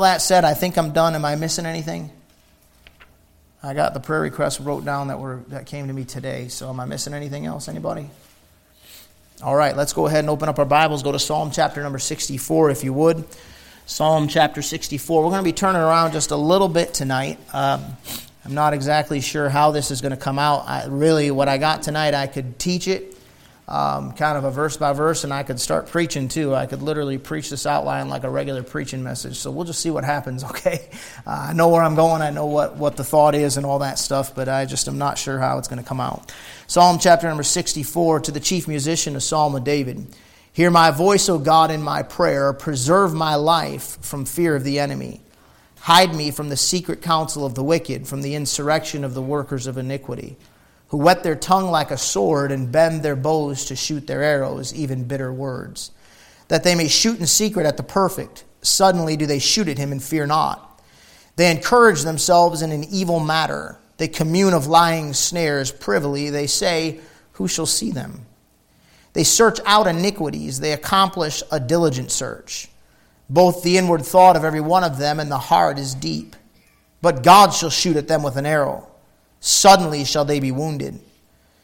That said, I think I'm done. Am I missing anything? I got the prayer requests wrote down that were that came to me today. So am I missing anything else? Anybody? All right, let's go ahead and open up our Bibles. Go to Psalm chapter number 64, if you would. Psalm chapter 64. We're going to be turning around just a little bit tonight. Um, I'm not exactly sure how this is going to come out. I, really, what I got tonight, I could teach it um, kind of a verse by verse, and I could start preaching too. I could literally preach this outline like a regular preaching message. So we'll just see what happens, okay? Uh, I know where I'm going, I know what, what the thought is and all that stuff, but I just am not sure how it's going to come out. Psalm chapter number 64 to the chief musician, a psalm of David. Hear my voice, O God, in my prayer. Preserve my life from fear of the enemy. Hide me from the secret counsel of the wicked, from the insurrection of the workers of iniquity who whet their tongue like a sword and bend their bows to shoot their arrows, even bitter words, that they may shoot in secret at the perfect. Suddenly do they shoot at him and fear not. They encourage themselves in an evil matter. They commune of lying snares privily. They say, Who shall see them? They search out iniquities. They accomplish a diligent search. Both the inward thought of every one of them and the heart is deep. But God shall shoot at them with an arrow. Suddenly shall they be wounded.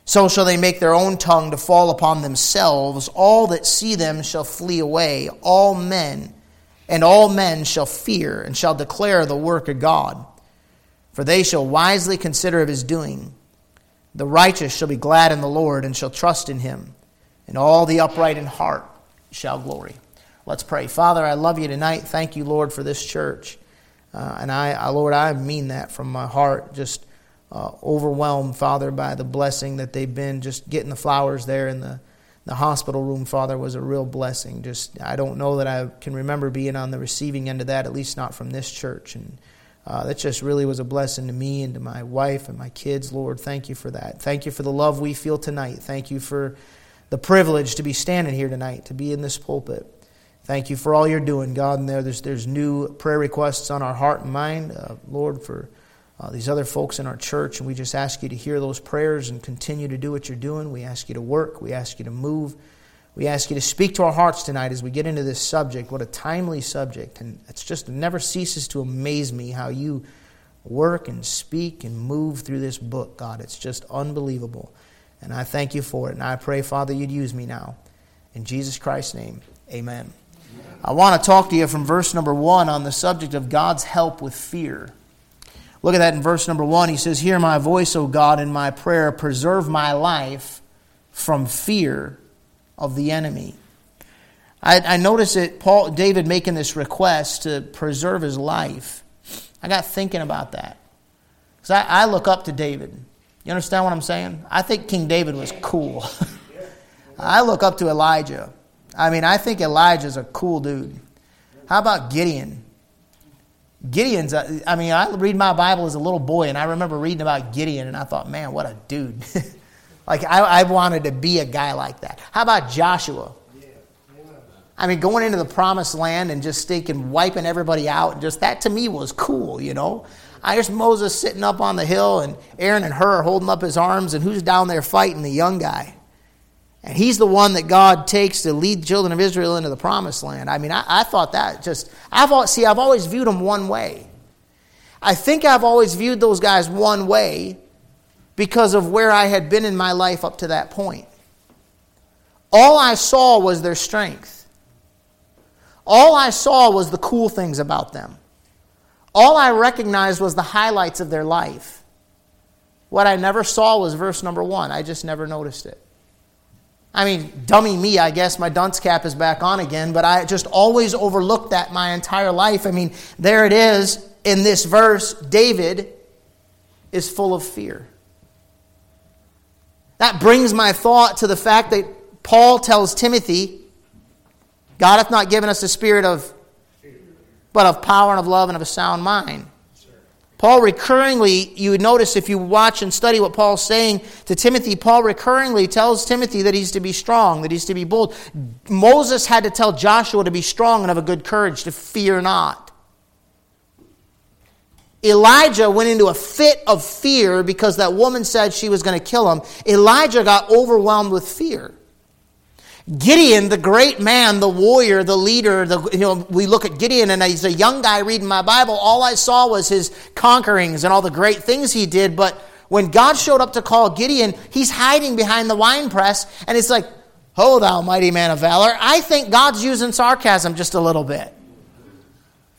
So shall they make their own tongue to fall upon themselves. All that see them shall flee away. All men, and all men shall fear, and shall declare the work of God. For they shall wisely consider of his doing. The righteous shall be glad in the Lord, and shall trust in him. And all the upright in heart shall glory. Let's pray. Father, I love you tonight. Thank you, Lord, for this church. Uh, and I, Lord, I mean that from my heart. Just uh, overwhelmed, Father, by the blessing that they've been. Just getting the flowers there in the, the hospital room, Father, was a real blessing. Just I don't know that I can remember being on the receiving end of that, at least not from this church. And uh, that just really was a blessing to me and to my wife and my kids. Lord, thank you for that. Thank you for the love we feel tonight. Thank you for the privilege to be standing here tonight, to be in this pulpit. Thank you for all you're doing, God. And there, there's, there's new prayer requests on our heart and mind, uh, Lord, for uh, these other folks in our church, and we just ask you to hear those prayers and continue to do what you're doing. We ask you to work, we ask you to move. We ask you to speak to our hearts tonight as we get into this subject. What a timely subject. And it's just, it never ceases to amaze me how you work and speak and move through this book, God. It's just unbelievable. And I thank you for it. And I pray, Father, you'd use me now. In Jesus Christ's name, amen. I want to talk to you from verse number one on the subject of God's help with fear. Look at that in verse number one. He says, Hear my voice, O God, in my prayer. Preserve my life from fear of the enemy. I, I notice it, Paul, David making this request to preserve his life. I got thinking about that. Because I, I look up to David. You understand what I'm saying? I think King David was cool. I look up to Elijah. I mean, I think Elijah's a cool dude. How about Gideon? Gideon's, uh, I mean, I read my Bible as a little boy, and I remember reading about Gideon, and I thought, man, what a dude. like, I, I, wanted to be a guy like that. How about Joshua? I mean, going into the promised land and just stinking, wiping everybody out, and just that to me was cool, you know? I just Moses sitting up on the hill, and Aaron and Hur holding up his arms, and who's down there fighting? The young guy. And he's the one that God takes to lead the children of Israel into the promised land. I mean, I, I thought that just, I've see, I've always viewed them one way. I think I've always viewed those guys one way because of where I had been in my life up to that point. All I saw was their strength. All I saw was the cool things about them. All I recognized was the highlights of their life. What I never saw was verse number one. I just never noticed it. I mean, dummy me, I guess my dunce cap is back on again, but I just always overlooked that my entire life. I mean, there it is in this verse David is full of fear. That brings my thought to the fact that Paul tells Timothy, God hath not given us a spirit of, but of power and of love and of a sound mind. Paul recurringly, you would notice if you watch and study what Paul's saying to Timothy, Paul recurringly tells Timothy that he's to be strong, that he's to be bold. Moses had to tell Joshua to be strong and have a good courage, to fear not. Elijah went into a fit of fear because that woman said she was going to kill him. Elijah got overwhelmed with fear. Gideon, the great man, the warrior, the leader, the, you know, we look at Gideon and he's a young guy reading my Bible. All I saw was his conquerings and all the great things he did. But when God showed up to call Gideon, he's hiding behind the wine press and it's like, Hold thou, mighty man of valor. I think God's using sarcasm just a little bit.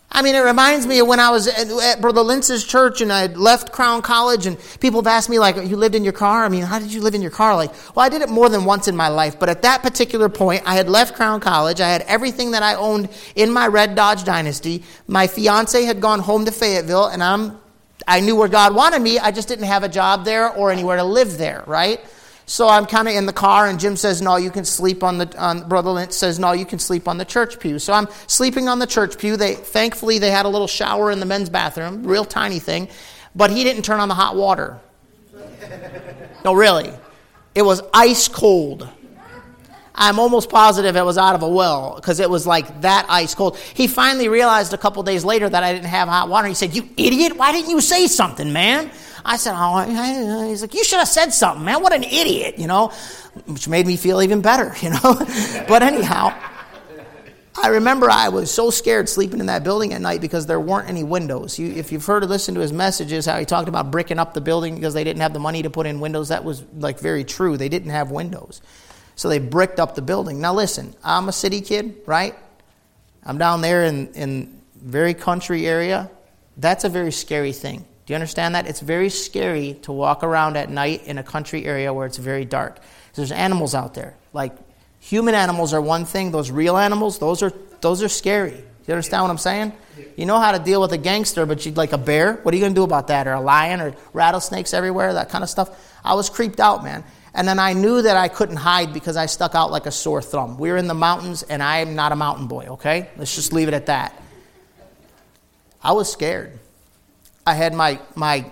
I mean, it reminds me of when I was at, Brother Lintz's church and I left Crown College, and people have asked me, like, you lived in your car? I mean, how did you live in your car? Like, well, I did it more than once in my life, but at that particular point, I had left Crown College. I had everything that I owned in my Red Dodge Dynasty. My fiance had gone home to Fayetteville, and I'm, I knew where God wanted me. I just didn't have a job there or anywhere to live there, right? So I'm kind of in the car, and Jim says, No, you can sleep on the, on, Brother Lynch says, No, you can sleep on the church pew. So I'm sleeping on the church pew. They, thankfully, they had a little shower in the men's bathroom, real tiny thing, but he didn't turn on the hot water. No, really. It was ice cold. I'm almost positive it was out of a well because it was like that ice cold. He finally realized a couple days later that I didn't have hot water. He said, You idiot, why didn't you say something, man? I said, oh, he's like, you should have said something, man. What an idiot, you know, which made me feel even better, you know. but anyhow, I remember I was so scared sleeping in that building at night because there weren't any windows. You, if you've heard or listened to his messages, how he talked about bricking up the building because they didn't have the money to put in windows, that was like very true. They didn't have windows. So they bricked up the building. Now listen, I'm a city kid, right? I'm down there in, in very country area. That's a very scary thing. Do you understand that? It's very scary to walk around at night in a country area where it's very dark. There's animals out there. Like human animals are one thing, those real animals, those are those are scary. You understand what I'm saying? You know how to deal with a gangster, but you like a bear, what are you going to do about that? Or a lion or rattlesnakes everywhere, that kind of stuff. I was creeped out, man. And then I knew that I couldn't hide because I stuck out like a sore thumb. We're in the mountains and I am not a mountain boy, okay? Let's just leave it at that. I was scared. I had my, my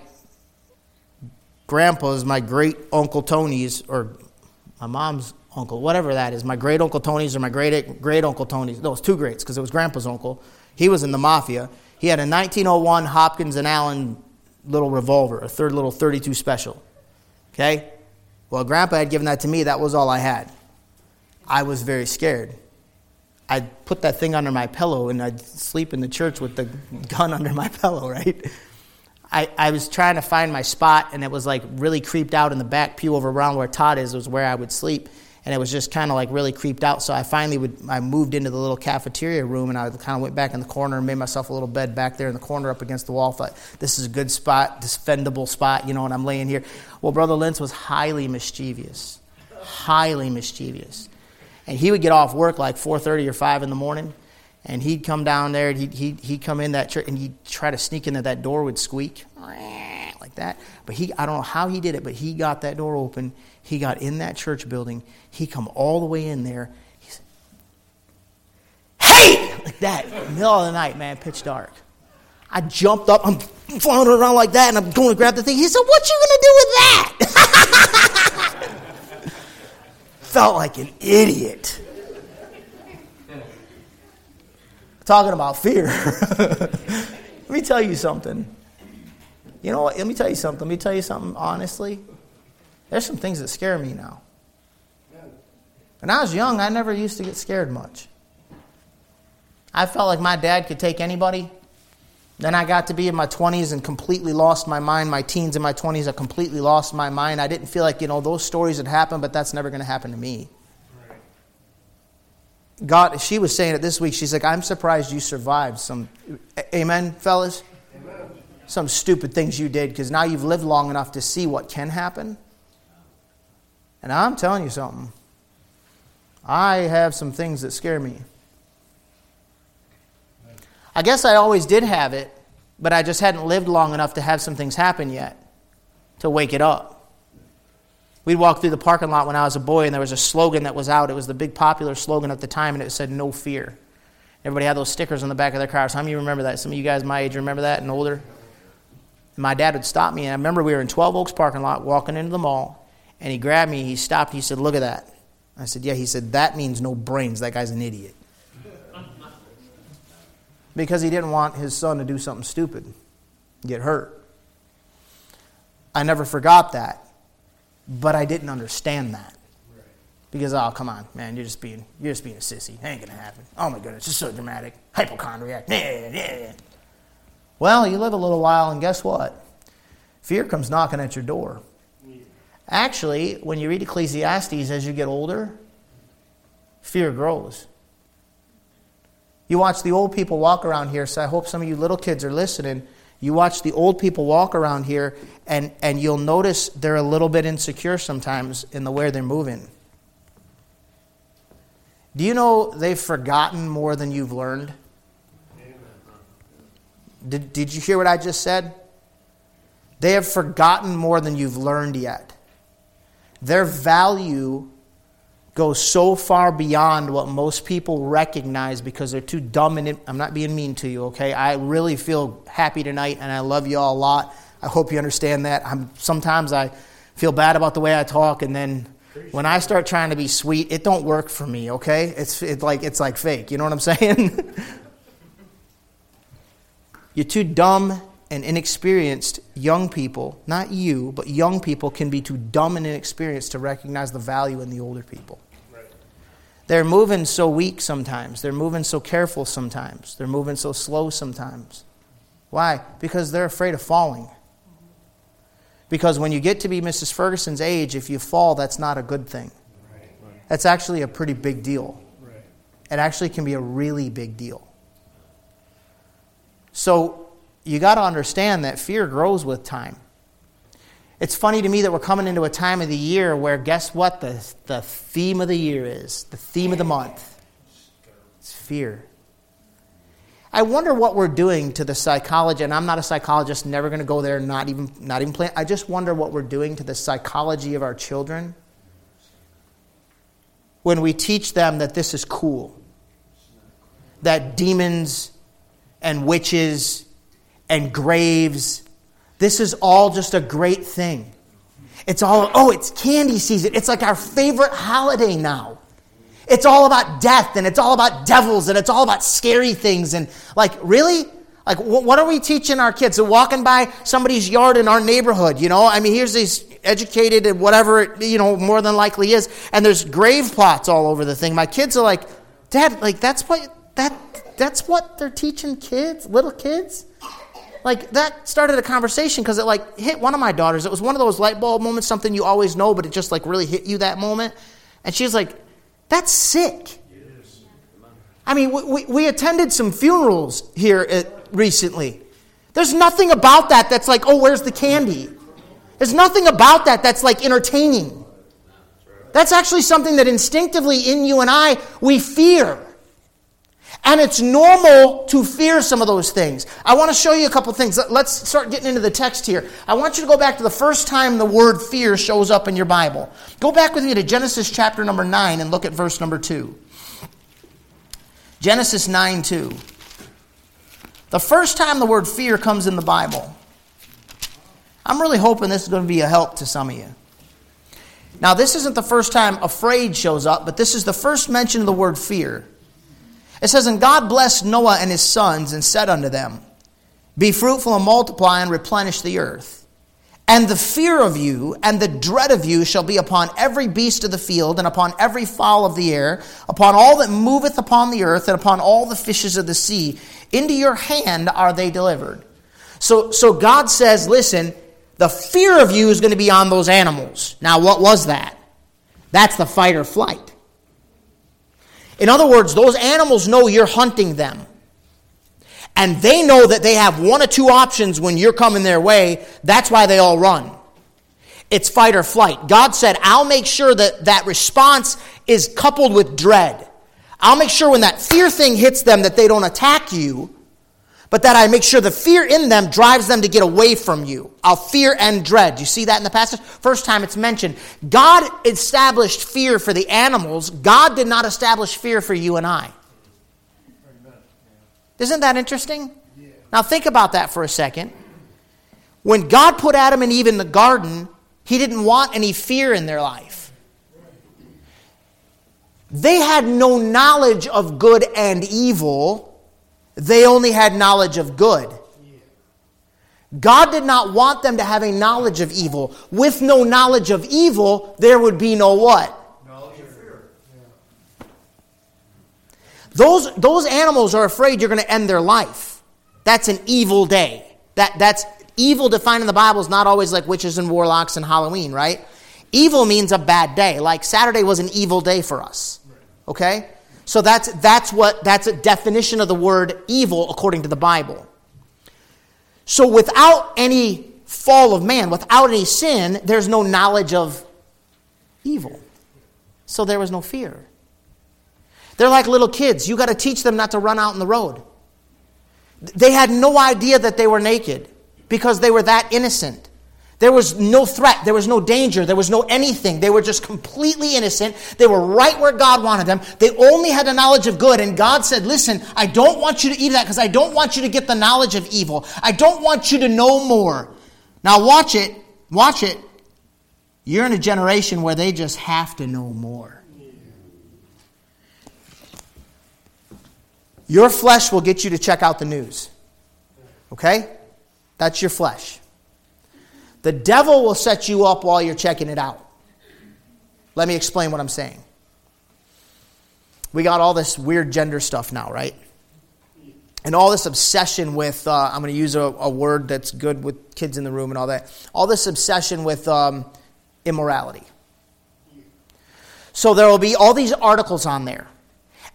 grandpa's, my great uncle Tony's, or my mom's uncle, whatever that is, my great uncle Tony's or my great great uncle Tony's. No, it was two greats because it was grandpa's uncle. He was in the mafia. He had a 1901 Hopkins and Allen little revolver, a third little 32 special. Okay? Well, grandpa had given that to me. That was all I had. I was very scared. I'd put that thing under my pillow and I'd sleep in the church with the gun under my pillow, right? I, I was trying to find my spot, and it was like really creeped out in the back pew over around where Todd is, was where I would sleep. And it was just kind of like really creeped out. So I finally would, I moved into the little cafeteria room, and I kind of went back in the corner and made myself a little bed back there in the corner up against the wall. Thought, this is a good spot, defendable spot, you know, and I'm laying here. Well, Brother Lentz was highly mischievous, highly mischievous. And he would get off work like 4.30 or 5 in the morning and he'd come down there and he'd, he'd, he'd come in that church and he'd try to sneak into that door would squeak like that. But he i don't know how he did it but he got that door open. He got in that church building. He come all the way in there. He said hey! Like that. Middle of the night man pitch dark. I jumped up. I'm flying around like that and i'm going to grab the thing. He said what you going to do with that? Felt like an idiot talking about fear. let me tell you something. You know what? Let me tell you something. Let me tell you something honestly. There's some things that scare me now. When I was young, I never used to get scared much. I felt like my dad could take anybody. Then I got to be in my 20s and completely lost my mind. My teens and my 20s, I completely lost my mind. I didn't feel like, you know, those stories had happened, but that's never going to happen to me. God, she was saying it this week. She's like, I'm surprised you survived some. Amen, fellas? Amen. Some stupid things you did because now you've lived long enough to see what can happen. And I'm telling you something. I have some things that scare me. I guess I always did have it, but I just hadn't lived long enough to have some things happen yet to wake it up. We'd walk through the parking lot when I was a boy, and there was a slogan that was out. It was the big popular slogan at the time, and it said, No fear. Everybody had those stickers on the back of their cars. How many of you remember that? Some of you guys my age remember that and older? my dad would stop me, and I remember we were in 12 Oaks parking lot walking into the mall, and he grabbed me, he stopped, he said, Look at that. I said, Yeah. He said, That means no brains. That guy's an idiot. because he didn't want his son to do something stupid, get hurt. I never forgot that. But I didn't understand that Because oh come on, man, you're just being you're just being a sissy. It ain't gonna happen. Oh my goodness, it's so dramatic. Hypochondriac. Yeah, yeah. Well, you live a little while and guess what? Fear comes knocking at your door. Actually, when you read Ecclesiastes as you get older, fear grows. You watch the old people walk around here, so I hope some of you little kids are listening. You watch the old people walk around here, and, and you'll notice they're a little bit insecure sometimes in the way they're moving. Do you know they've forgotten more than you've learned? Did, did you hear what I just said? They have forgotten more than you've learned yet. Their value goes so far beyond what most people recognize because they're too dumb and I'm not being mean to you, okay? I really feel happy tonight and I love you all a lot. I hope you understand that. I'm sometimes I feel bad about the way I talk and then when I start trying to be sweet, it don't work for me, okay? It's it like it's like fake. You know what I'm saying? You're too dumb and inexperienced young people, not you, but young people can be too dumb and inexperienced to recognize the value in the older people. They're moving so weak sometimes. They're moving so careful sometimes. They're moving so slow sometimes. Why? Because they're afraid of falling. Because when you get to be Mrs. Ferguson's age, if you fall, that's not a good thing. That's actually a pretty big deal. It actually can be a really big deal. So you got to understand that fear grows with time. It's funny to me that we're coming into a time of the year where, guess what? The, the theme of the year is the theme of the month. It's fear. I wonder what we're doing to the psychology, and I'm not a psychologist, never going to go there, not even, not even plan. I just wonder what we're doing to the psychology of our children when we teach them that this is cool, that demons and witches and graves this is all just a great thing. It's all, oh, it's candy season. It's like our favorite holiday now. It's all about death and it's all about devils and it's all about scary things. And like, really? Like, what are we teaching our kids? They're walking by somebody's yard in our neighborhood, you know? I mean, here's these educated and whatever, it, you know, more than likely is. And there's grave plots all over the thing. My kids are like, Dad, like, that's what, that, that's what they're teaching kids, little kids? Like that started a conversation because it like hit one of my daughters. It was one of those light bulb moments, something you always know, but it just like really hit you that moment. And she was like, "That's sick." I mean, we, we attended some funerals here at, recently. There's nothing about that that's like, oh, where's the candy? There's nothing about that that's like entertaining. That's actually something that instinctively in you and I we fear. And it's normal to fear some of those things. I want to show you a couple things. Let's start getting into the text here. I want you to go back to the first time the word fear shows up in your Bible. Go back with me to Genesis chapter number 9 and look at verse number 2. Genesis 9 2. The first time the word fear comes in the Bible. I'm really hoping this is going to be a help to some of you. Now, this isn't the first time afraid shows up, but this is the first mention of the word fear. It says, And God blessed Noah and his sons and said unto them, Be fruitful and multiply and replenish the earth. And the fear of you and the dread of you shall be upon every beast of the field, and upon every fowl of the air, upon all that moveth upon the earth, and upon all the fishes of the sea. Into your hand are they delivered. So, so God says, listen, the fear of you is going to be on those animals. Now, what was that? That's the fight or flight. In other words, those animals know you're hunting them. And they know that they have one or two options when you're coming their way. That's why they all run. It's fight or flight. God said, I'll make sure that that response is coupled with dread. I'll make sure when that fear thing hits them that they don't attack you, but that I make sure the fear in them drives them to get away from you. I'll fear and dread. You see that in the passage? First time it's mentioned. God established fear for the animals, God did not establish fear for you and I. Isn't that interesting? Now think about that for a second. When God put Adam and Eve in the garden, He didn't want any fear in their life. They had no knowledge of good and evil they only had knowledge of good. God did not want them to have a knowledge of evil. With no knowledge of evil, there would be no what? Knowledge of fear. Those, those animals are afraid you're going to end their life. That's an evil day. That, that's evil defined in the Bible is not always like witches and warlocks and Halloween, right? Evil means a bad day. Like Saturday was an evil day for us. Okay? So that's, that's what, that's a definition of the word evil according to the Bible. So without any fall of man, without any sin, there's no knowledge of evil. So there was no fear. They're like little kids. You got to teach them not to run out in the road. They had no idea that they were naked because they were that innocent. There was no threat. There was no danger. There was no anything. They were just completely innocent. They were right where God wanted them. They only had a knowledge of good. And God said, Listen, I don't want you to eat that because I don't want you to get the knowledge of evil. I don't want you to know more. Now, watch it. Watch it. You're in a generation where they just have to know more. Your flesh will get you to check out the news. Okay? That's your flesh. The devil will set you up while you're checking it out. Let me explain what I'm saying. We got all this weird gender stuff now, right? And all this obsession with, uh, I'm going to use a, a, word that's good with kids in the room and all that. All this obsession with um, immorality. So there will be all these articles on there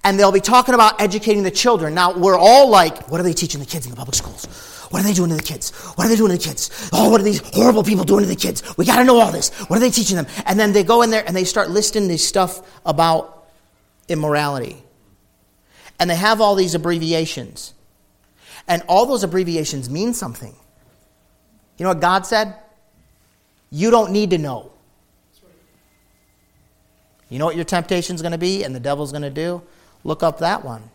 and they'll be talking about educating the children. Now, we're all like, what are they teaching the kids in the public schools? What are they doing to the kids? What are they doing to the kids? Oh, what are these horrible people doing to the kids? We got to know all this. What are they teaching them? And then they go in there and they start listing this stuff about immorality. And they have all these abbreviations. And all those abbreviations mean something. You know what God said? You don't need to know. You know what your temptation is going to be and the devil's going to do? Look up that one.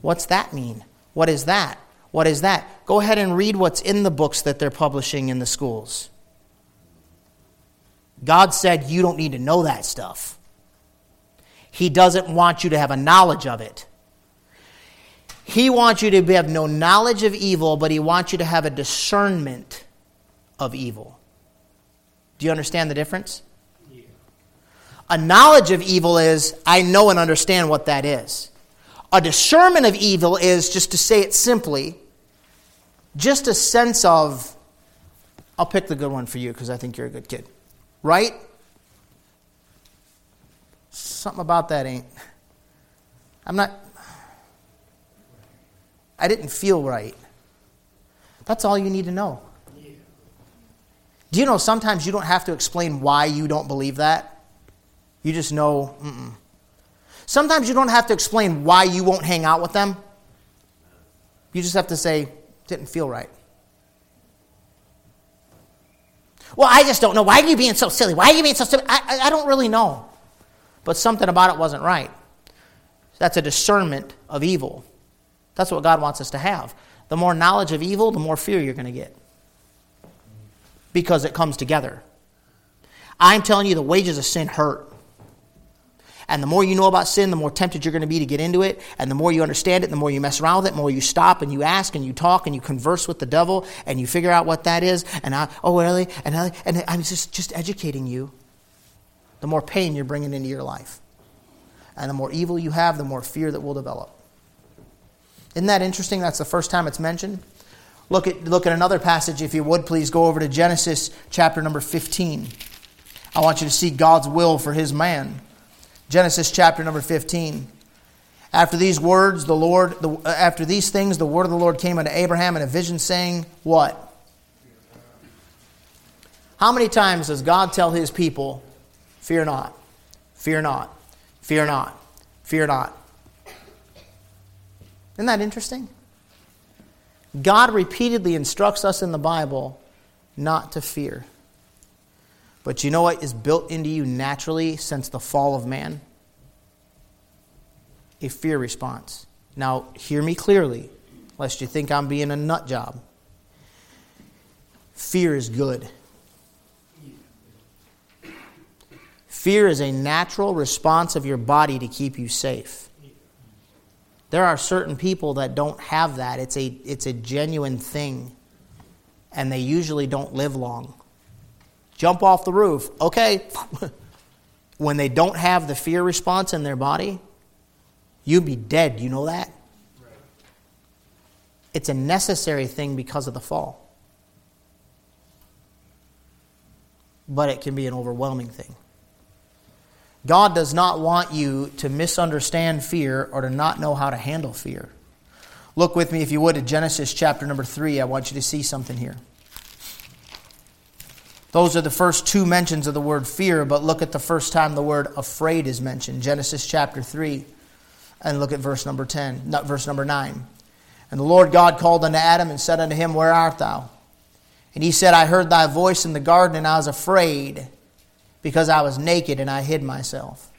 What's that mean? What is that? What is that? Go ahead and read what's in the books that they're publishing in the schools. God said you don't need to know that stuff. He doesn't want you to have a knowledge of it. He wants you to have no knowledge of evil, but He wants you to have a discernment of evil. Do you understand the difference? Yeah. A knowledge of evil is I know and understand what that is. A discernment of evil is, just to say it simply, just a sense of, I'll pick the good one for you because I think you're a good kid. Right? Something about that ain't. I'm not. I didn't feel right. That's all you need to know. Do you know sometimes you don't have to explain why you don't believe that? You just know, mm-mm. Sometimes you don't have to explain why you won't hang out with them. You just have to say, didn't feel right. Well, I just don't know. Why are you being so silly? Why are you being so silly? I, I don't really know. But something about it wasn't right. That's a discernment of evil. That's what God wants us to have. The more knowledge of evil, the more fear you're going to get. Because it comes together. I'm telling you, the wages of sin hurt. And the more you know about sin, the more tempted you're going to be to get into it. And the more you understand it, the more you mess around with it, the more you stop and you ask and you talk and you converse with the devil and you figure out what that is. And I, oh, really? And, I, and I'm just, just educating you. The more pain you're bringing into your life. And the more evil you have, the more fear that will develop. Isn't that interesting? That's the first time it's mentioned. Look at, look at another passage, if you would please go over to Genesis chapter number 15. I want you to see God's will for his man. Genesis chapter number 15. After these words, the Lord, the, uh, after these things, the word of the Lord came unto Abraham in a vision, saying, What? How many times does God tell his people, Fear not, fear not, fear not, fear not? Isn't that interesting? God repeatedly instructs us in the Bible not to fear. But you know what is built into you naturally since the fall of man? A fear response. Now, hear me clearly, lest you think I'm being a nut job. Fear is good. Fear is a natural response of your body to keep you safe. There are certain people that don't have that. It's a, it's a genuine thing, and they usually don't live long jump off the roof. Okay. when they don't have the fear response in their body, you'd be dead. You know that? It's a necessary thing because of the fall. But it can be an overwhelming thing. God does not want you to misunderstand fear or to not know how to handle fear. Look with me, if you would, at Genesis chapter number 3. I want you to see something here. Those are the first two mentions of the word fear, but look at the first time the word afraid is mentioned. Genesis chapter 3. And look at verse number 10, not verse number 9. And the Lord God called unto Adam and said unto him, Where art thou? And he said, I heard thy voice in the garden, and I was afraid because I was naked and I hid myself.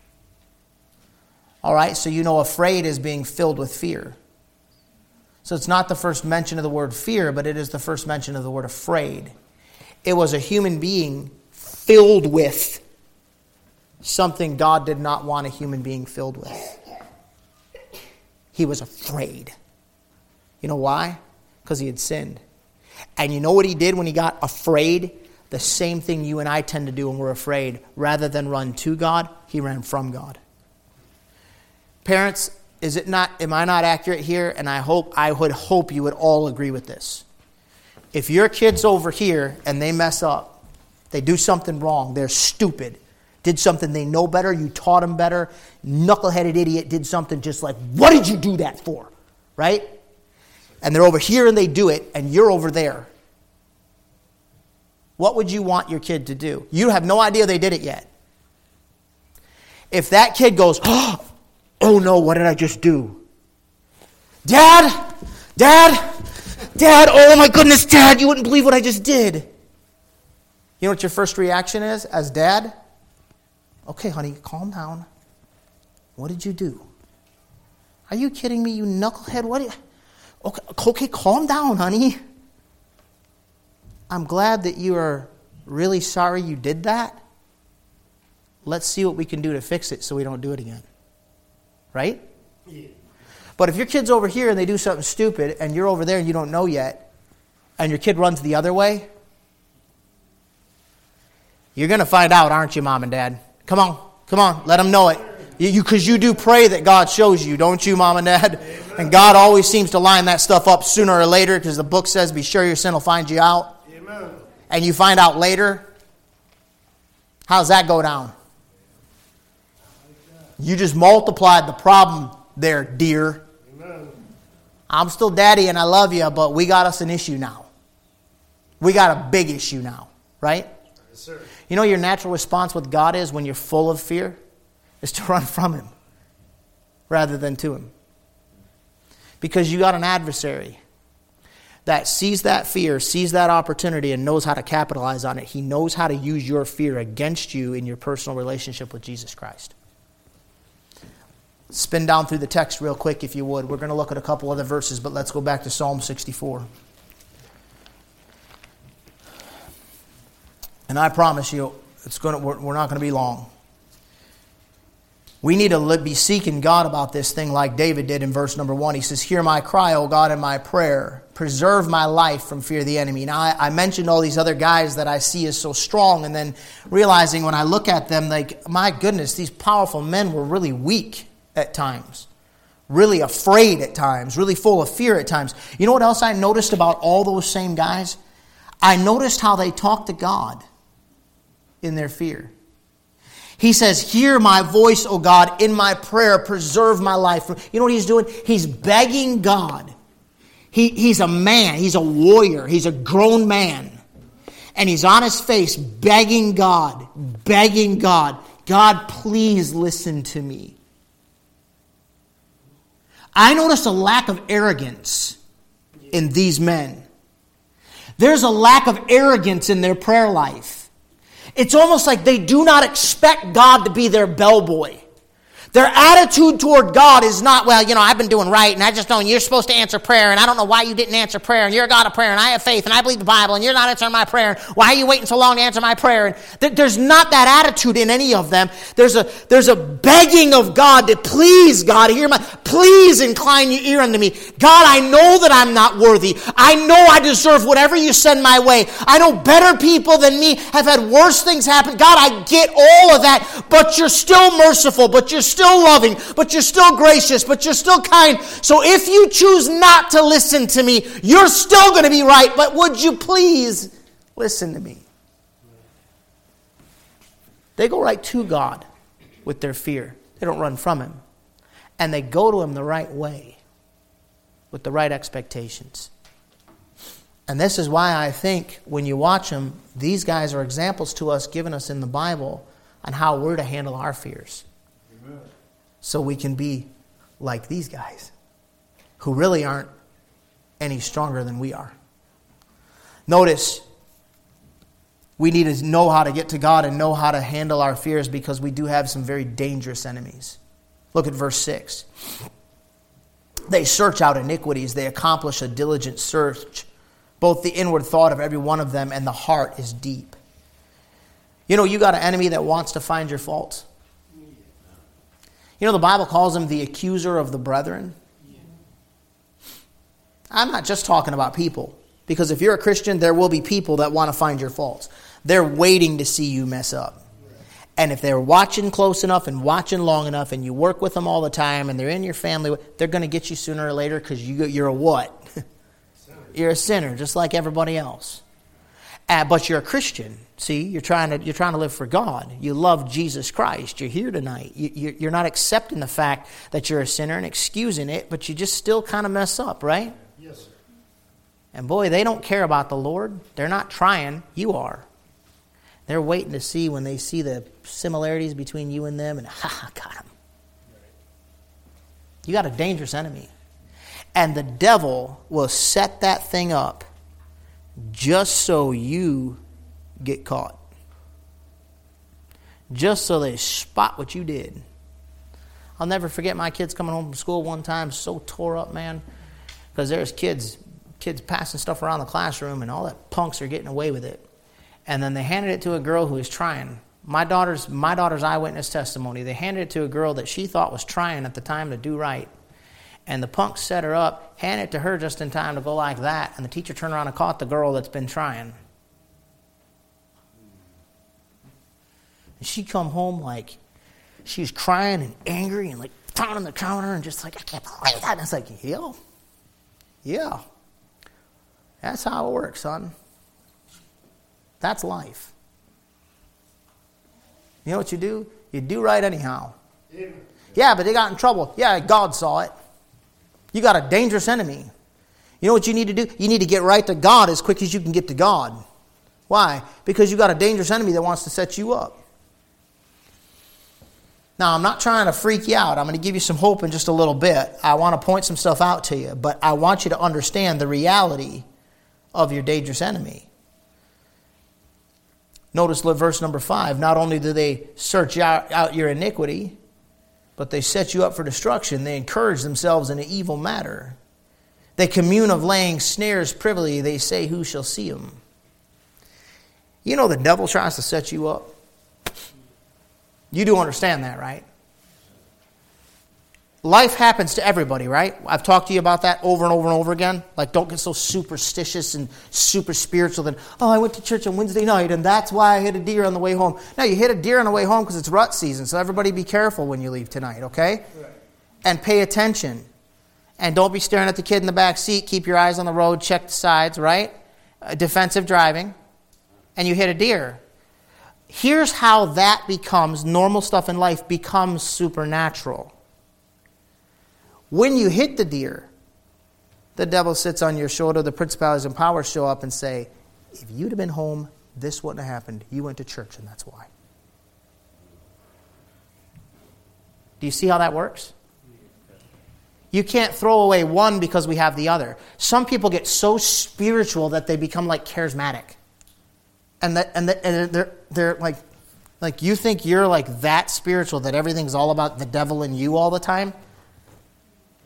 All right, so you know, afraid is being filled with fear. So it's not the first mention of the word fear, but it is the first mention of the word afraid. It was a human being filled with something God did not want a human being filled with. He was afraid. You know why? Because he had sinned. And you know what he did when he got afraid? The same thing you and I tend to do when we're afraid. Rather than run to God, he ran from God. Parents, is it not am I not accurate here? And I hope I would hope you would all agree with this. If your kid's over here and they mess up, they do something wrong, they're stupid, did something they know better, you taught them better, knuckleheaded idiot did something just like, what did you do that for? Right? And they're over here and they do it, and you're over there. What would you want your kid to do? You have no idea they did it yet. If that kid goes, oh, Oh no, what did I just do? Dad! Dad! Dad! Oh my goodness, Dad, you wouldn't believe what I just did. You know what your first reaction is as dad? Okay, honey, calm down. What did you do? Are you kidding me, you knucklehead? What? You... Okay, okay, calm down, honey. I'm glad that you are really sorry you did that. Let's see what we can do to fix it so we don't do it again right? Yeah. But if your kid's over here and they do something stupid and you're over there and you don't know yet, and your kid runs the other way, you're going to find out, aren't you, mom and dad? Come on, come on, let them know it. Because you, you, do pray that God shows you, don't you, mom and dad? Amen. And God always seems to line that stuff up sooner or later because the book says, be sure your sin will find you out. Amen. And you find out later. How's that go down? You just multiplied the problem there, dear. I'm still daddy and I love you, but we got us an issue now. We got a big issue now, right? Yes, sir. You know your natural response with God is when you're full of fear? Is to run from Him rather than to Him. Because you got an adversary that sees that fear, sees that opportunity, and knows how to capitalize on it. He knows how to use your fear against you in your personal relationship with Jesus Christ. Spin down through the text real quick, if you would. We're going to look at a couple other verses, but let's go back to Psalm 64. And I promise you, it's going to, we're not going to be long. We need to be seeking God about this thing like David did in verse number one. He says, Hear my cry, O God, and my prayer. Preserve my life from fear of the enemy. Now, I, I, mentioned all these other guys that I see as so strong, and then realizing when I look at them, like, my goodness, these powerful men were really weak at times, really afraid at times, really full of fear at times. You know what else I noticed about all those same guys? I noticed how they talked to God in their fear. He says, Hear my voice, O God, in my prayer, preserve my life. You know what he's doing? He's begging God. He, he's a man, he's a warrior, he's a grown man. And he's on his face begging God, begging God, God, please listen to me. I notice a lack of arrogance in these men. There's a lack of arrogance in their prayer life. It's almost like they do not expect God to be their bellboy. Their attitude toward God is not, well, you know, I've been doing right and I just know you're supposed to answer prayer and I don't know why you didn't answer prayer and you're a God of prayer and I have faith and I believe the Bible and you're not answering my prayer. Why are you waiting so long to answer my prayer? And there's not that attitude in any of them. There's a, there's a begging of God to please God, hear my, please incline your ear unto me. God, I know that I'm not worthy. I know I deserve whatever you send my way. I know better people than me have had worse things happen. God, I get all of that, but you're still merciful, but you're still still loving, but you're still gracious, but you're still kind. So if you choose not to listen to me, you're still going to be right, but would you please listen to me? They go right to God with their fear, they don't run from Him. And they go to Him the right way with the right expectations. And this is why I think when you watch them, these guys are examples to us given us in the Bible on how we're to handle our fears. So we can be like these guys who really aren't any stronger than we are. Notice, we need to know how to get to God and know how to handle our fears because we do have some very dangerous enemies. Look at verse 6. They search out iniquities, they accomplish a diligent search both the inward thought of every one of them and the heart is deep. You know, you got an enemy that wants to find your faults. You know, the Bible calls him the accuser of the brethren. I'm not just talking about people, because if you're a Christian, there will be people that want to find your faults. They're waiting to see you mess up. And if they're watching close enough and watching long enough and you work with them all the time and they're in your family, they're going to get you sooner or later because you, you're a what? You're a sinner, just like everybody else. Uh, but you're a Christian. See, you're trying to you're trying to live for God. You love Jesus Christ. You're here tonight. You, you're not accepting the fact that you're a sinner and excusing it, but you just still kind of mess up, right? Yes. Sir. And boy, they don't care about the Lord. They're not trying. You are. They're waiting to see when they see the similarities between you and them, and ha, got him. You got a dangerous enemy. And the devil will set that thing up just so you get caught. Just so they spot what you did. I'll never forget my kids coming home from school one time, so tore up, man. Because there's kids, kids passing stuff around the classroom, and all that punks are getting away with it. And then they handed it to a girl who was trying. My daughter's, my daughter's eyewitness testimony. They handed it to a girl that she thought was trying at the time to do right. And the punk set her up, handed it to her just in time to go like that, and the teacher turned around and caught the girl that's been trying. And she come home like she was crying and angry and like pounding the counter and just like, I can't believe that. And it's like, yeah, yeah. That's how it works, son. That's life. You know what you do? You do right anyhow. Yeah, but they got in trouble. Yeah, God saw it. You got a dangerous enemy. You know what you need to do? You need to get right to God as quick as you can get to God. Why? Because you got a dangerous enemy that wants to set you up. Now, I'm not trying to freak you out. I'm going to give you some hope in just a little bit. I want to point some stuff out to you, but I want you to understand the reality of your dangerous enemy. Notice verse number five. Not only do they search out, your iniquity, but they set you up for destruction. They encourage themselves in an evil matter. They commune of laying snares privily. They say, Who shall see them? You know, the devil tries to set you up. You do understand that, right? Life happens to everybody, right? I've talked to you about that over and over and over again. Like, don't get so superstitious and super spiritual that, oh, I went to church on Wednesday night and that's why I hit a deer on the way home. No, you hit a deer on the way home because it's rut season. So, everybody be careful when you leave tonight, okay? Right. And pay attention. And don't be staring at the kid in the back seat. Keep your eyes on the road, check the sides, right? Uh, defensive driving. And you hit a deer. Here's how that becomes normal stuff in life becomes supernatural when you hit the deer, the devil sits on your shoulder, the principalities and powers show up and say, If you'd have been home, this wouldn't have happened. You went to church, and that's why. Do you see how that works? You can't throw away one because we have the other. Some people get so spiritual that they become like charismatic. And, that, and, that, and they're, they're like, like, you think you're like that spiritual that everything's all about the devil and you all the time?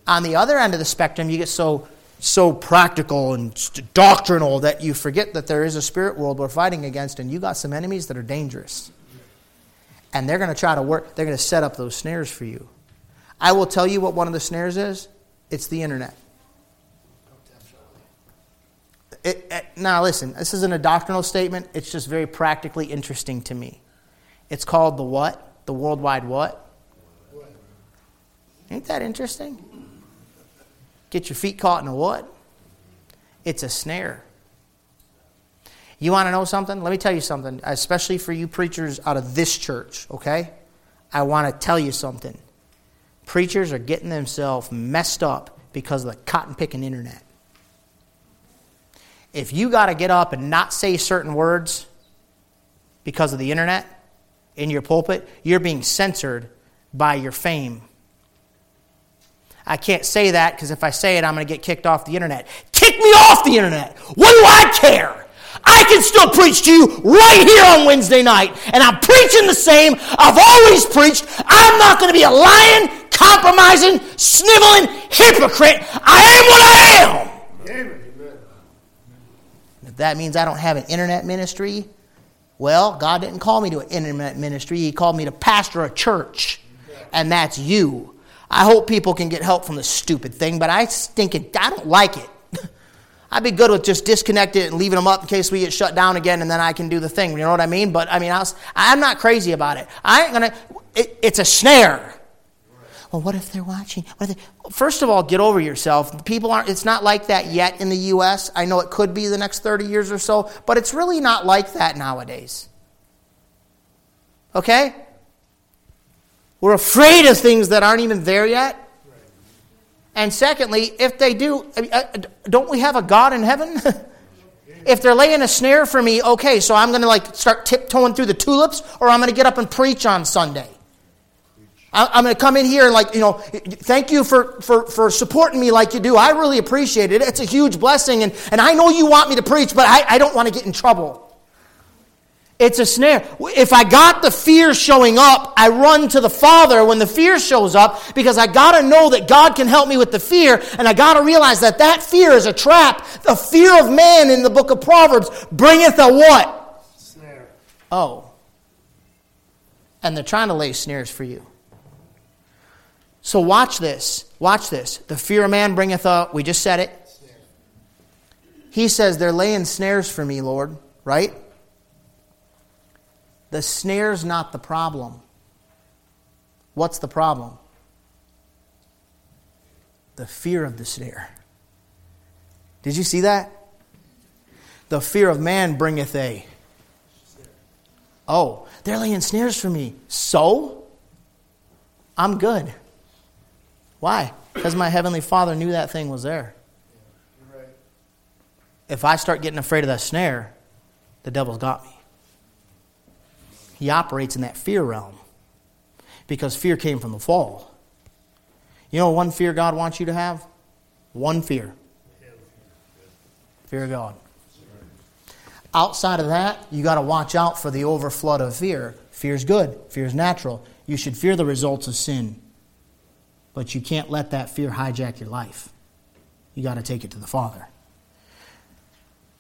On the other end of the spectrum, you get so so practical and doctrinal that you forget that there is a spirit world we're fighting against, and you got some enemies that are dangerous. And they're going to try to work, they're going to set up those snares for you. I will tell you what one of the snares is it's the internet. It, it, now, listen, this isn't a doctrinal statement, it's just very practically interesting to me. It's called the what? The worldwide what? Ain't that interesting? Get your feet caught in a what? It's a snare. You want to know something? Let me tell you something, especially for you preachers out of this church, okay? I want to tell you something. Preachers are getting themselves messed up because of the cotton picking internet. If you got to get up and not say certain words because of the internet in your pulpit, you're being censored by your fame. I can't say that because if I say it, I'm going to get kicked off the internet. Kick me off the internet. What do I care? I can still preach to you right here on Wednesday night. And I'm preaching the same I've always preached. I'm not going to be a lying, compromising, sniveling hypocrite. I am what I am. Amen. If that means I don't have an internet ministry, well, God didn't call me to an internet ministry. He called me to pastor a church. And that's you. I hope people can get help from the stupid thing, but I think it, I don't like it. I'd be good with just disconnecting it and leaving them up in case we get shut down again, and then I can do the thing. You know what I mean? But I mean, I am not crazy about it. I ain't gonna. It, it's a snare. Well, what if they're watching? If they, first of all, get over yourself. People aren't. It's not like that yet in the U.S. I know it could be the next 30 years or so, but it's really not like that nowadays. Okay? We're afraid of things that aren't even there yet. And secondly, if they do, uh, don't we have a God in heaven? if they're laying a snare for me, okay, so I'm going to like start tiptoeing through the tulips, or I'm going to get up and preach on Sunday. I'm going to come in here and like, you know, thank you for, for, for supporting me like you do. I really appreciate it. It's a huge blessing. And, and I know you want me to preach, but I, I don't want to get in trouble. It's a snare. If I got the fear showing up, I run to the Father when the fear shows up because I got to know that God can help me with the fear, and I got to realize that that fear is a trap. The fear of man in the book of Proverbs bringeth a what? Snare. Oh. And they're trying to lay snares for you. So watch this. Watch this. The fear of man bringeth a, we just said it. Snare. He says, they're laying snares for me, Lord, right? The snare's not the problem. What's the problem? The fear of the snare. Did you see that? The fear of man bringeth a. Oh, they're laying snares for me. So? I'm good. Why? Because my Heavenly Father knew that thing was there. If I start getting afraid of that snare, the devil's got me. He operates in that fear realm because fear came from the fall. You know one fear God wants you to have? One fear. Fear of God. Outside of that, you got to watch out for the overflood of fear. Fear is good, fear is natural. You should fear the results of sin. But you can't let that fear hijack your life. You got to take it to the Father.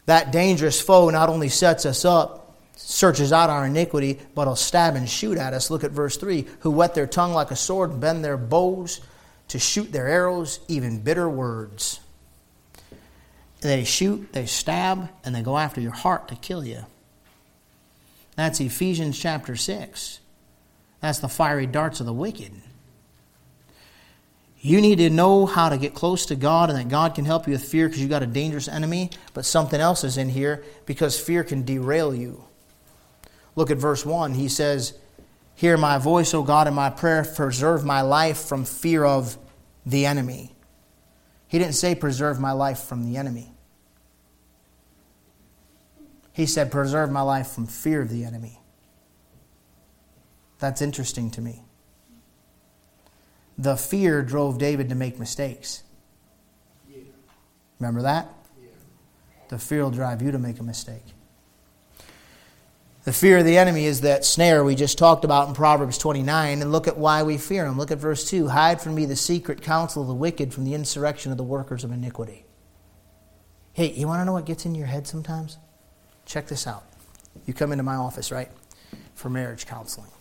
That dangerous foe not only sets us up searches out our iniquity, but will stab and shoot at us. Look at verse 3 who whet their tongue like a sword and bend their bows to shoot their arrows, even bitter words. They shoot, they stab, and they go after your heart to kill you. That's Ephesians chapter 6. That's the fiery darts of the wicked. You need to know how to get close to God and that God can help you with fear because you've got a dangerous enemy, but something else is in here because fear can derail you. Look at verse 1. He says, Hear my voice, O God, and my prayer, preserve my life from fear of the enemy. He didn't say, Preserve my life from the enemy. He said, Preserve my life from fear of the enemy. That's interesting to me. The fear drove David to make mistakes. Remember that? The fear will drive you to make a mistake. The fear of the enemy is that snare we just talked about in Proverbs 29, and look at why we fear him. Look at verse 2 Hide from me the secret counsel of the wicked from the insurrection of the workers of iniquity. Hey, you want to know what gets in your head sometimes? Check this out. You come into my office, right, for marriage counseling.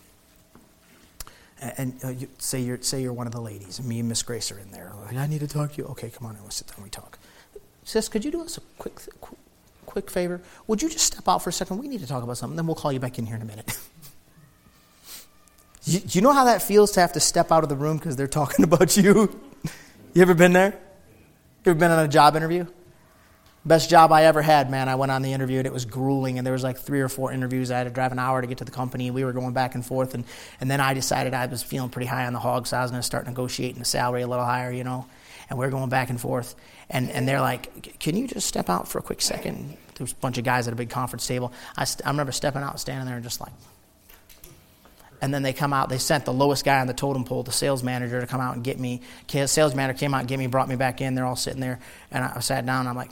And, uh, you, say, you're, say you're one of the ladies, me and Miss Grace are in there. Like, I need to talk to you. Okay, come on, in. we'll sit down and we talk. Sis, could you do us a quick, quick quick favor? Would you just step out for a second? We need to talk about something. Then we'll call you back in here in a minute. You, you know how that feels to have to step out of the room because they're talking about you? You ever been there? You ever been on a job interview? Best job I ever had, man. I went on the interview and it was grueling, and there was like three or four interviews. I had to drive an hour to get to the company. We were going back and forth, and, and then I decided I was feeling pretty high on the hog, so I was going to start negotiating the salary a little higher, you know. And we are going back and forth, and, and they're like, "Can you just step out for a quick second? There's a bunch of guys at a big conference table. I, st- I remember stepping out, standing there, and just like, and then they come out. They sent the lowest guy on the totem pole, the sales manager, to come out and get me. Sales manager came out and get me, brought me back in. They're all sitting there, and I sat down. I'm like,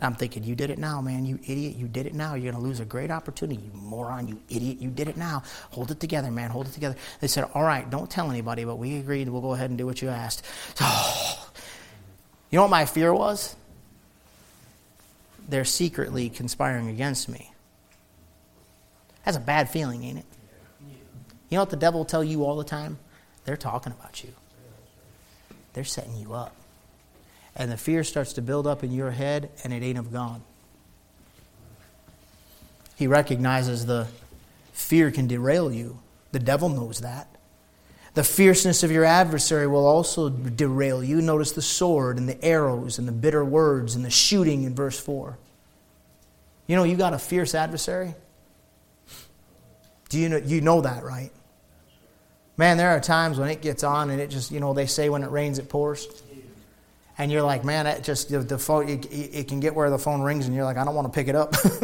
I'm thinking, you did it now, man. You idiot. You did it now. You're going to lose a great opportunity. You moron. You idiot. You did it now. Hold it together, man. Hold it together. They said, all right, don't tell anybody, but we agreed. We'll go ahead and do what you asked. Oh. You know what my fear was? They're secretly conspiring against me. That's a bad feeling, ain't it? You know what the devil will tell you all the time? They're talking about you. They're setting you up and the fear starts to build up in your head, and it ain't of God. He recognizes the fear can derail you. The devil knows that. The fierceness of your adversary will also derail you. Notice the sword and the arrows and the bitter words and the shooting in verse 4. You know, you got a fierce adversary. Do you know, you know that, right? Man, there are times when it gets on and it just, you know, they say when it rains, it pours and you're like, man, it just the, the phone it, it, can get where the phone rings, and you're like, I don't want to pick it up.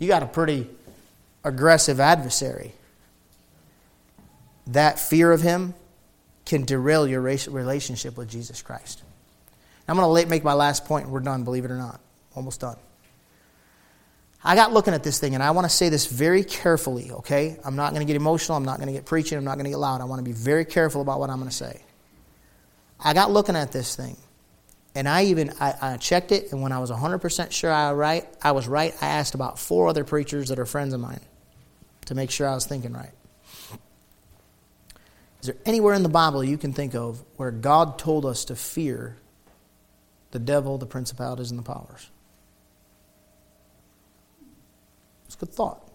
you got a pretty aggressive adversary. That fear of him can derail your relationship with Jesus Christ. I'm going to make my last point, and we're done. Believe it or not, almost done. I got looking at this thing, and I want to say this very carefully. Okay, I'm not going to get emotional. I'm not going to get preaching. I'm not going to get loud. I want to be very careful about what I'm going to say. I got looking at this thing, and I even I, I checked it, and when I was 100% sure I, right, I was right, I asked about four other preachers that are friends of mine to make sure I was thinking right. Is there anywhere in the Bible you can think of where God told us to fear the devil, the principalities, and the powers? It's a good thought.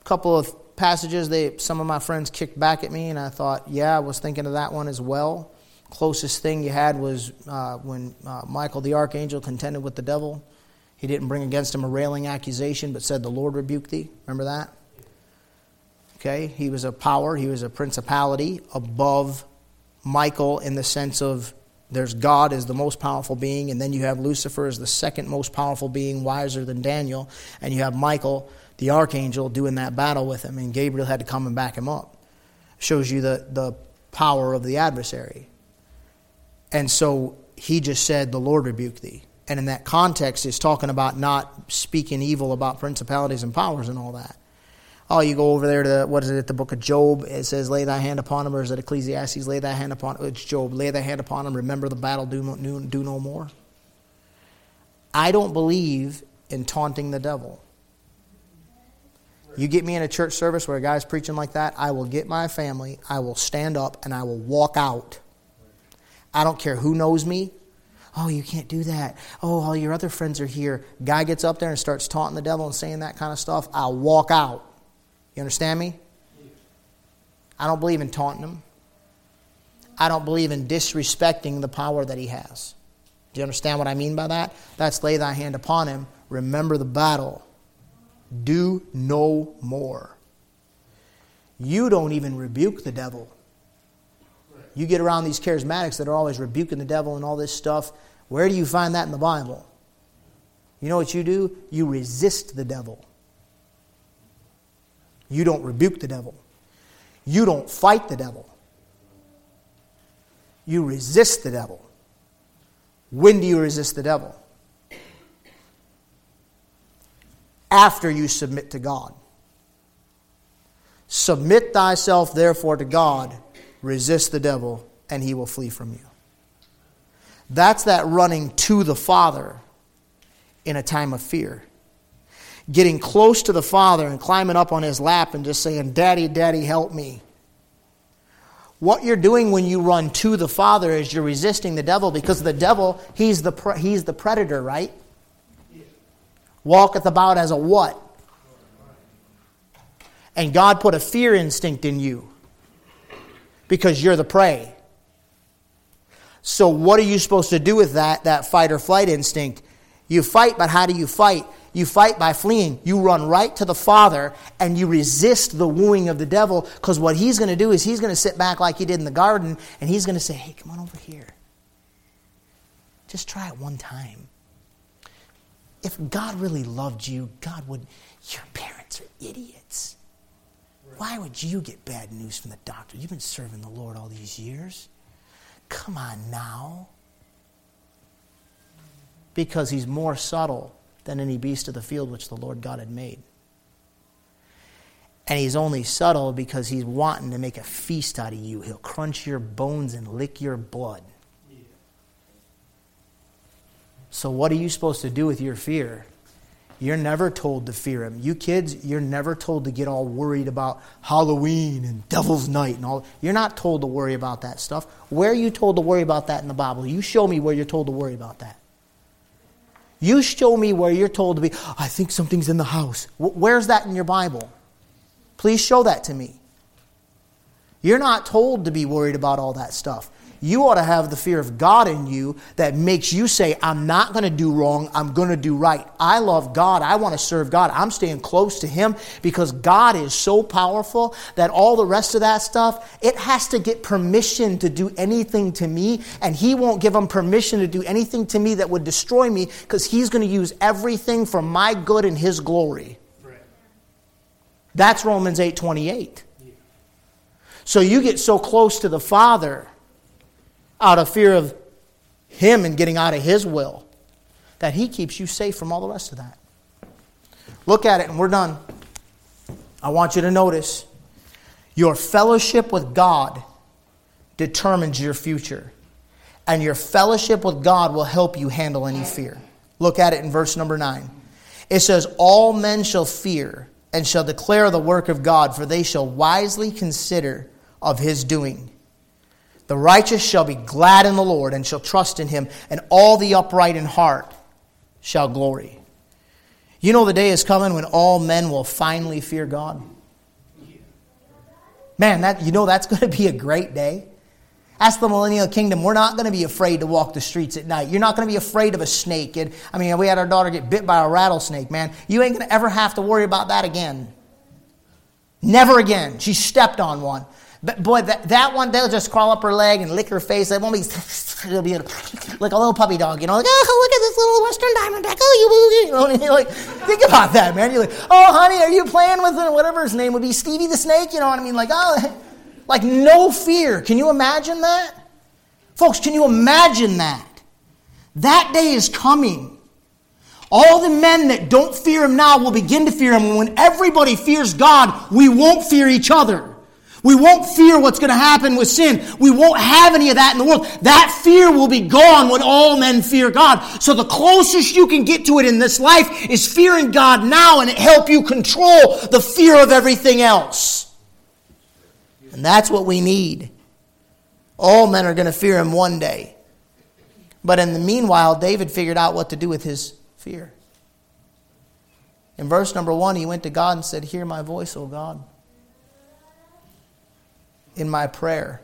A couple of passages they some of my friends kicked back at me, and I thought, yeah, I was thinking of that one as well. Closest thing you had was uh, when uh, Michael the archangel contended with the devil. He didn't bring against him a railing accusation, but said, "The Lord rebuke thee." Remember that? Okay, he was a power, he was a principality above Michael in the sense of there's God as the most powerful being, and then you have Lucifer as the second most powerful being, wiser than Daniel, and you have Michael the archangel doing that battle with him, and Gabriel had to come and back him up. Shows you the, the power of the adversary. And so he just said, The Lord rebuke thee. And in that context, he's talking about not speaking evil about principalities and powers and all that. Oh, you go over there to, the, what is it, the book of Job? It says, lay thy hand upon him, or is it Ecclesiastes? Lay thy hand upon, it's Job, lay thy hand upon him, remember the battle, do, do, do no more. I don't believe in taunting the devil. You get me in a church service where a guy's preaching like that, I will get my family, I will stand up, and I will walk out. I don't care who knows me. Oh, you can't do that. Oh, all your other friends are here. Guy gets up there and starts taunting the devil and saying that kind of stuff. I'll walk out. You understand me? I don't believe in taunting him. I don't believe in disrespecting the power that he has. Do you understand what I mean by that? That's lay thy hand upon him. Remember the battle do no more. You don't even rebuke the devil. You get around these charismatics that are always rebuking the devil and all this stuff. Where do you find that in the Bible? You know what you do? You resist the devil. You don't rebuke the devil. You don't fight the devil. You resist the devil. When do you resist the devil? After you submit to God. Submit thyself therefore to God, resist the devil, and he will flee from you. That's that running to the Father in a time of fear. Getting close to the Father and climbing up on his lap and just saying, Daddy, Daddy, help me. What you're doing when you run to the Father is you're resisting the devil because the devil, he's the, he's the predator, right? Walketh about as a what? And God put a fear instinct in you because you're the prey. So, what are you supposed to do with that, that fight or flight instinct? You fight, but how do you fight? You fight by fleeing. You run right to the Father and you resist the wooing of the devil because what he's going to do is he's going to sit back like he did in the garden and he's going to say, Hey, come on over here. Just try it one time. If God really loved you, God would. Your parents are idiots. Why would you get bad news from the doctor? You've been serving the Lord all these years. Come on now. Because he's more subtle than any beast of the field which the Lord God had made. And he's only subtle because he's wanting to make a feast out of you. He'll crunch your bones and lick your blood. So, what are you supposed to do with your fear? You're never told to fear him. You kids, you're never told to get all worried about Halloween and Devil's Night and all. You're not told to worry about that stuff. Where are you told to worry about that in the Bible? You show me where you're told to worry about that. You show me where you're told to be, I think something's in the house. Where's that in your Bible? Please show that to me. You're not told to be worried about all that stuff. You ought to have the fear of God in you that makes you say, I'm not going to do wrong, I'm going to do right. I love God, I want to serve God. I'm staying close to Him because God is so powerful that all the rest of that stuff, it has to get permission to do anything to me, and He won't give them permission to do anything to me that would destroy me because He's going to use everything for my good and His glory. That's Romans 8 28. So you get so close to the Father out of fear of Him and getting out of His will, that He keeps you safe from all the rest of that. Look at it, and we're done. I want you to notice your fellowship with God determines your future. And your fellowship with God will help you handle any fear. Look at it in verse number 9. It says, All men shall fear and shall declare the work of God, for they shall wisely consider of his doing. The righteous shall be glad in the Lord and shall trust in him, and all the upright in heart shall glory. You know the day is coming when all men will finally fear God. Man, that you know that's going to be a great day. Ask the millennial kingdom. We're not going to be afraid to walk the streets at night. You're not going to be afraid of a snake. And, I mean, we had our daughter get bit by a rattlesnake, man. You ain't going to ever have to worry about that again. Never again. She stepped on one. But boy, that, that one, they'll just crawl up her leg and lick her face. It won't be, it'll be like a little puppy dog, you know, like, oh, look at this little Western Diamondback. Oh, you, you know, like, think about that, man. You're like, oh, honey, are you playing with him? whatever his name would be, Stevie the Snake? You know what I mean? Like, oh, like no fear. Can you imagine that? Folks, can you imagine that? That day is coming. All the men that don't fear him now will begin to fear him. And when everybody fears God, we won't fear each other. We won't fear what's going to happen with sin. We won't have any of that in the world. That fear will be gone when all men fear God. So the closest you can get to it in this life is fearing God now and it help you control the fear of everything else. And that's what we need. All men are going to fear him one day. But in the meanwhile, David figured out what to do with his fear. In verse number one, he went to God and said, Hear my voice, O God in my prayer,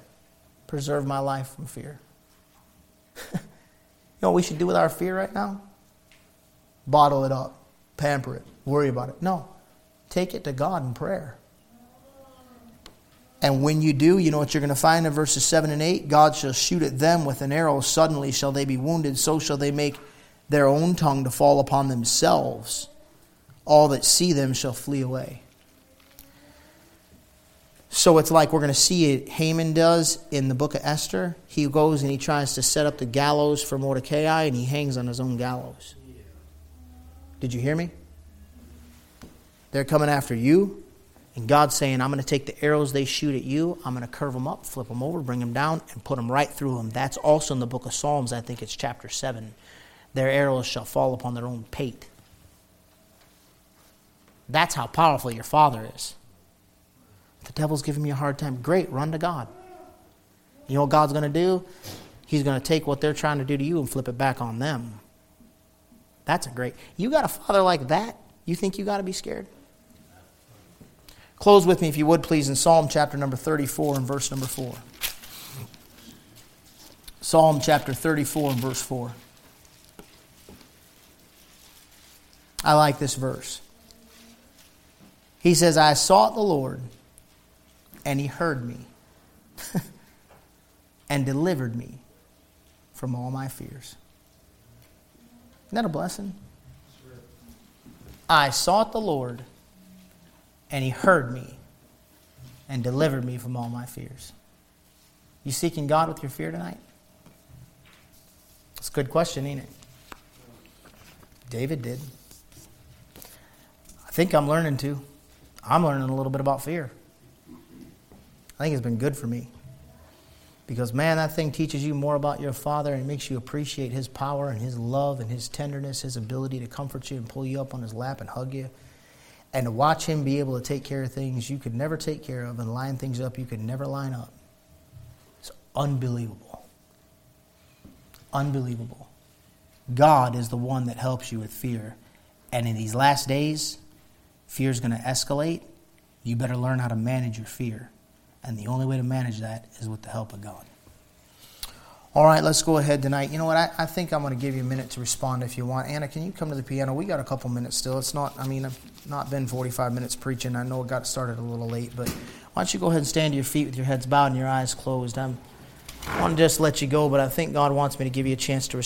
preserve my life from fear. you know what we should do with our fear right now? Bottle it up, pamper it, worry about it. No, take it to God in prayer. And when you do, you know what you're going to find in verses 7 and 8? God shall shoot at them with an arrow. Suddenly shall they be wounded. So shall they make their own tongue to fall upon themselves. All that see them shall flee away. So it's like we're going to see it, Haman does in the book of Esther. He goes and he tries to set up the gallows for Mordecai and he hangs on his own gallows. Did you hear me? They're coming after you. And God's saying, I'm going to take the arrows they shoot at you, I'm going to curve them up, flip them over, bring them down, and put them right through them. That's also in the book of Psalms. I think it's chapter 7. Their arrows shall fall upon their own pate. That's how powerful your Father is. The devil's giving me a hard time. Great, run to God. You know what God's going to do? He's going to take what they're trying to do to you and flip it back on them. That's a great. You got a father like that? You think you got to be scared? Close with me, if you would, please, in Psalm chapter number 34 and verse number 4. Psalm chapter 34 and verse 4. I like this verse. He says, I sought the Lord, and he heard me, and delivered me from all my fears. Isn't that a blessing? I sought the Lord, and he heard me and delivered me from all my fears. You seeking God with your fear tonight? It's a good question, ain't it? David did. I think I'm learning to. I'm learning a little bit about fear. I think it's been good for me. Because, man, that thing teaches you more about your Father and makes you appreciate His power and His love and His tenderness, His ability to comfort you and pull you up on His lap and hug you. And to watch Him be able to take care of things you could never take care of and line things up you could never line up. It's unbelievable. Unbelievable. God is the one that helps you with fear. And in these last days, fear is going to escalate. You better learn how to manage your fear. And the only way to manage that is with the help of God. All right, let's go ahead tonight. You know what? I, I think I'm going to give you a minute to respond if you want. Anna, can you come to the piano? We got a couple minutes still. It's not, I mean, I've not been 45 minutes preaching. I know it got started a little late, but why don't you go ahead and stand to your feet with your heads bowed and your eyes closed? I'm, I want to just let you go, but I think God wants me to give you a chance to respond.